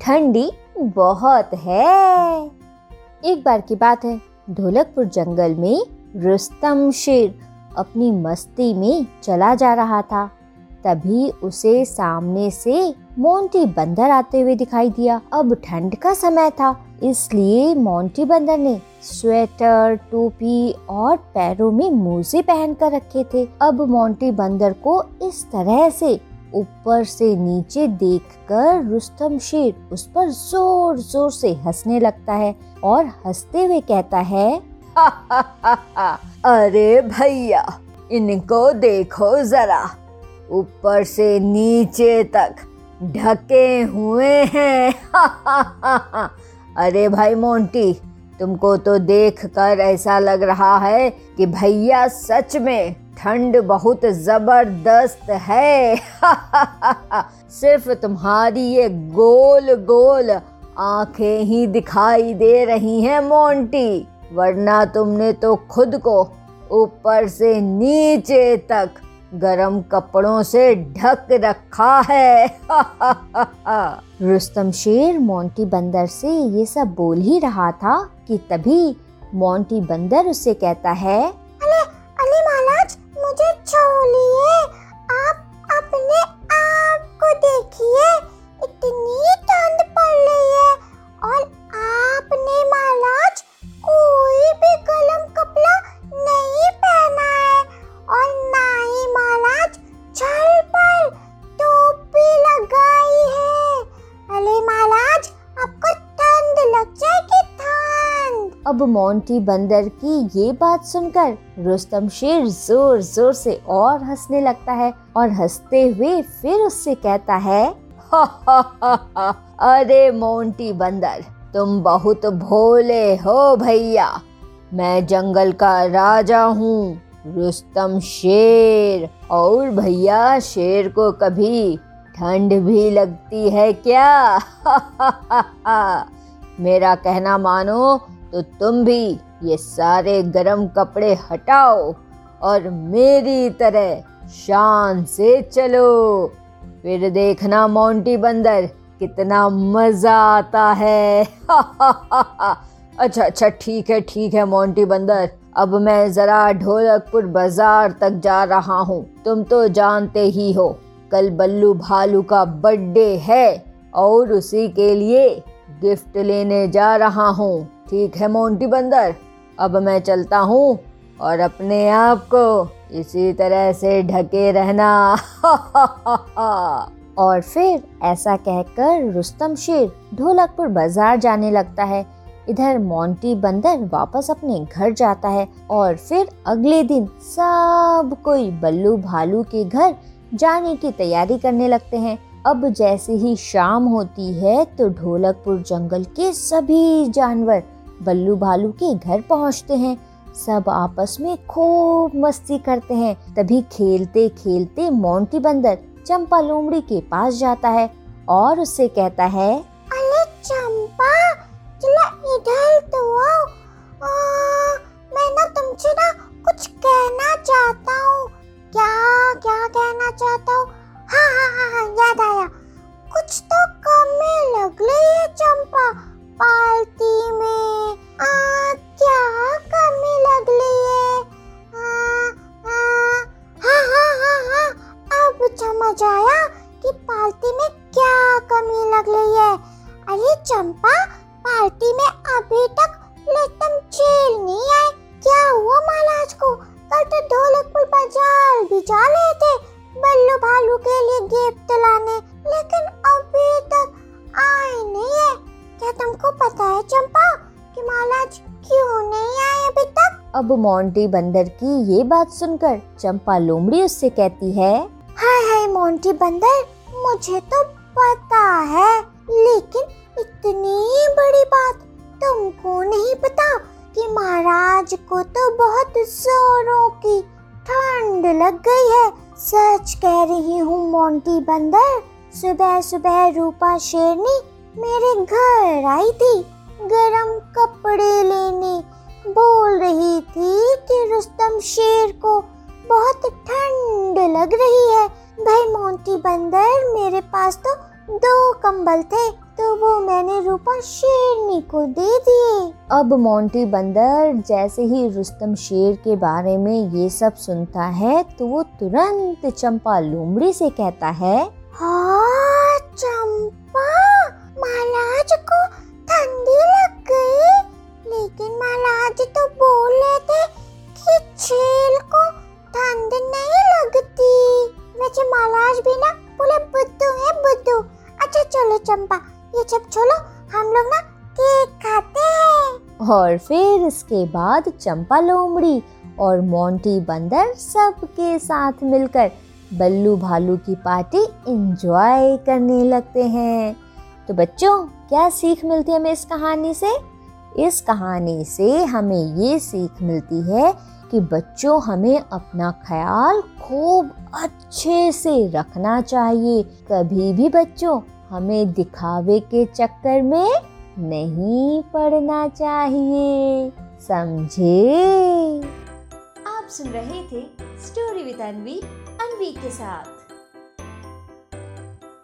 ठंडी बहुत है। एक बार की बात है, ढोलकपुर जंगल में रुस्तम शेर अपनी मस्ती में चला जा रहा था। तभी उसे सामने से मोंटी बंदर आते हुए दिखाई दिया। अब ठंड का समय था, इसलिए मोंटी बंदर ने स्वेटर, टोपी और पैरों में मोजे पहन कर रखे थे। अब मोंटी बंदर को इस तरह से ऊपर से नीचे देखकर रुस्तम शेर उस पर ज़ोर ज़ोर से हंसने लगता है और हँसते हुए कहता है अरे भैया, इनको देखो जरा। ऊपर से नीचे तक ढके हुए हैं। अरे भाई मोंटी, तुमको तो देखकर ऐसा लग रहा है कि भैया सच में ठंड बहुत ज़बरदस्त है। सिर्फ़ तुम्हारी ये गोल गोल आँखें ही दिखाई दे रही हैं, मोंटी। वरना तुमने तो खुद को ऊपर से नीचे तक गरम कपड़ों से ढक रखा है। रुस्तम शेर मोंटी बंदर से ये सब बोल ही रहा था कि तभी मोंटी बंदर उससे कहता है अब मोंटी बंदर की ये बात सुनकर रुस्तम शेर ज़ोर ज़ोर से और हंसने लगता है और हँसते हुए फिर उससे कहता है अरे मोंटी बंदर, तुम बहुत भोले हो भैया। मैं जंगल का राजा हूँ, रुस्तम शेर। और भैया, शेर को कभी ठंड भी लगती है क्या? मेरा कहना मानो तो तुम भी ये सारे गरम कपड़े हटाओ और मेरी तरह शान से चलो। फिर देखना मोंटी बंदर, कितना मज़ा आता है। अच्छा अच्छा ठीक है ठीक है मोंटी बंदर। अब मैं जरा ढोलकपुर बाज़ार तक जा रहा हूँ। तुम तो जानते ही हो, कल बल्लू भालू का बर्थडे है और उसी के लिए गिफ्ट लेने जा रहा हूँ। ठीक है मोंटी बंदर, अब मैं चलता हूँ और अपने आप को इसी तरह से ढके रहना। और फिर ऐसा कहकर रुस्तम शेर ढोलकपुर बाज़ार जाने लगता है। इधर मोंटी बंदर वापस अपने घर जाता है और फिर अगले दिन सब कोई बल्लू भालू के घर जाने की तैयारी करने लगते हैं। अब जैसे ही शाम होती है तो ढोलकपुर जंगल के सभी जानवर बल्लू भालू के घर पहुँचते हैं। सब आपस में खूब मस्ती करते हैं। तभी खेलते खेलते मोंटी बंदर चंपा लोमड़ी के पास जाता है और उससे कहता है, अरे चंपा, चला इधर तो आओ। मैं ना तुमसे ना कुछ कहना चाहता हूँ। क्या क्या कहना चाहता हूँ? हाँ हाँ हाँ हाँ याद आया। कुछ आया कि पार्टी में क्या कमी लग रही है? अरे चंपा, पार्टी में अभी तक लेटम चेल नहीं आए। क्या हुआ महाराज को? कल तो ढोलकपुर बाज़ार भी जा रहे थे बल्लू भालू के लिए गिफ्ट लाने लेकिन अभी तक आए नहीं है। क्या तुमको पता है चंपा कि महाराज क्यों नहीं आए अभी तक? अब मोंटी बंदर की ये बात सुनकर चंपा लोमड़ी उससे कहती है मोंटी बंदर, मुझे तो पता है। लेकिन इतनी बड़ी बात तुमको नहीं पता कि महाराज को तो बहुत जोरों की ठंड लग गई है। सच कह रही हूँ मोंटी बंदर, सुबह सुबह रूपा शेरनी मेरे घर आई थी। गरम कपड़े लेने बोल रही थी कि रुस्तम शेर को बहुत ठंड लग रही है। भाई मोंटी बंदर मेरे पास तो दो कंबल थे तो वो मैंने रूपा शेरनी को दे दिए। अब मोंटी बंदर जैसे ही रुस्तम शेर के बारे में ये सब सुनता है तो वो तुरंत चंपा लोमड़ी से कहता है हाँ चंपा महाराज को ठंडी लग गई लेकिन महाराज तो बोले थे कि चील चंपा ये सब छोड़ो हम लोग ना केक खाते हैं। और फिर इसके बाद चंपा लोमड़ी और मोंटी बंदर सबके साथ मिलकर बल्लू भालू की पार्टी एंजॉय करने लगते हैं। तो बच्चों, क्या सीख मिलती है हमें इस कहानी से? इस कहानी से हमें ये सीख मिलती है कि बच्चों, हमें अपना ख्याल खूब अच्छे से रखना चाहिए। कभी भी बच्चों हमें दिखावे के चक्कर में नहीं पड़ना चाहिए। समझे? आप सुन रहे थे स्टोरी विद अनवी अनवी के साथ।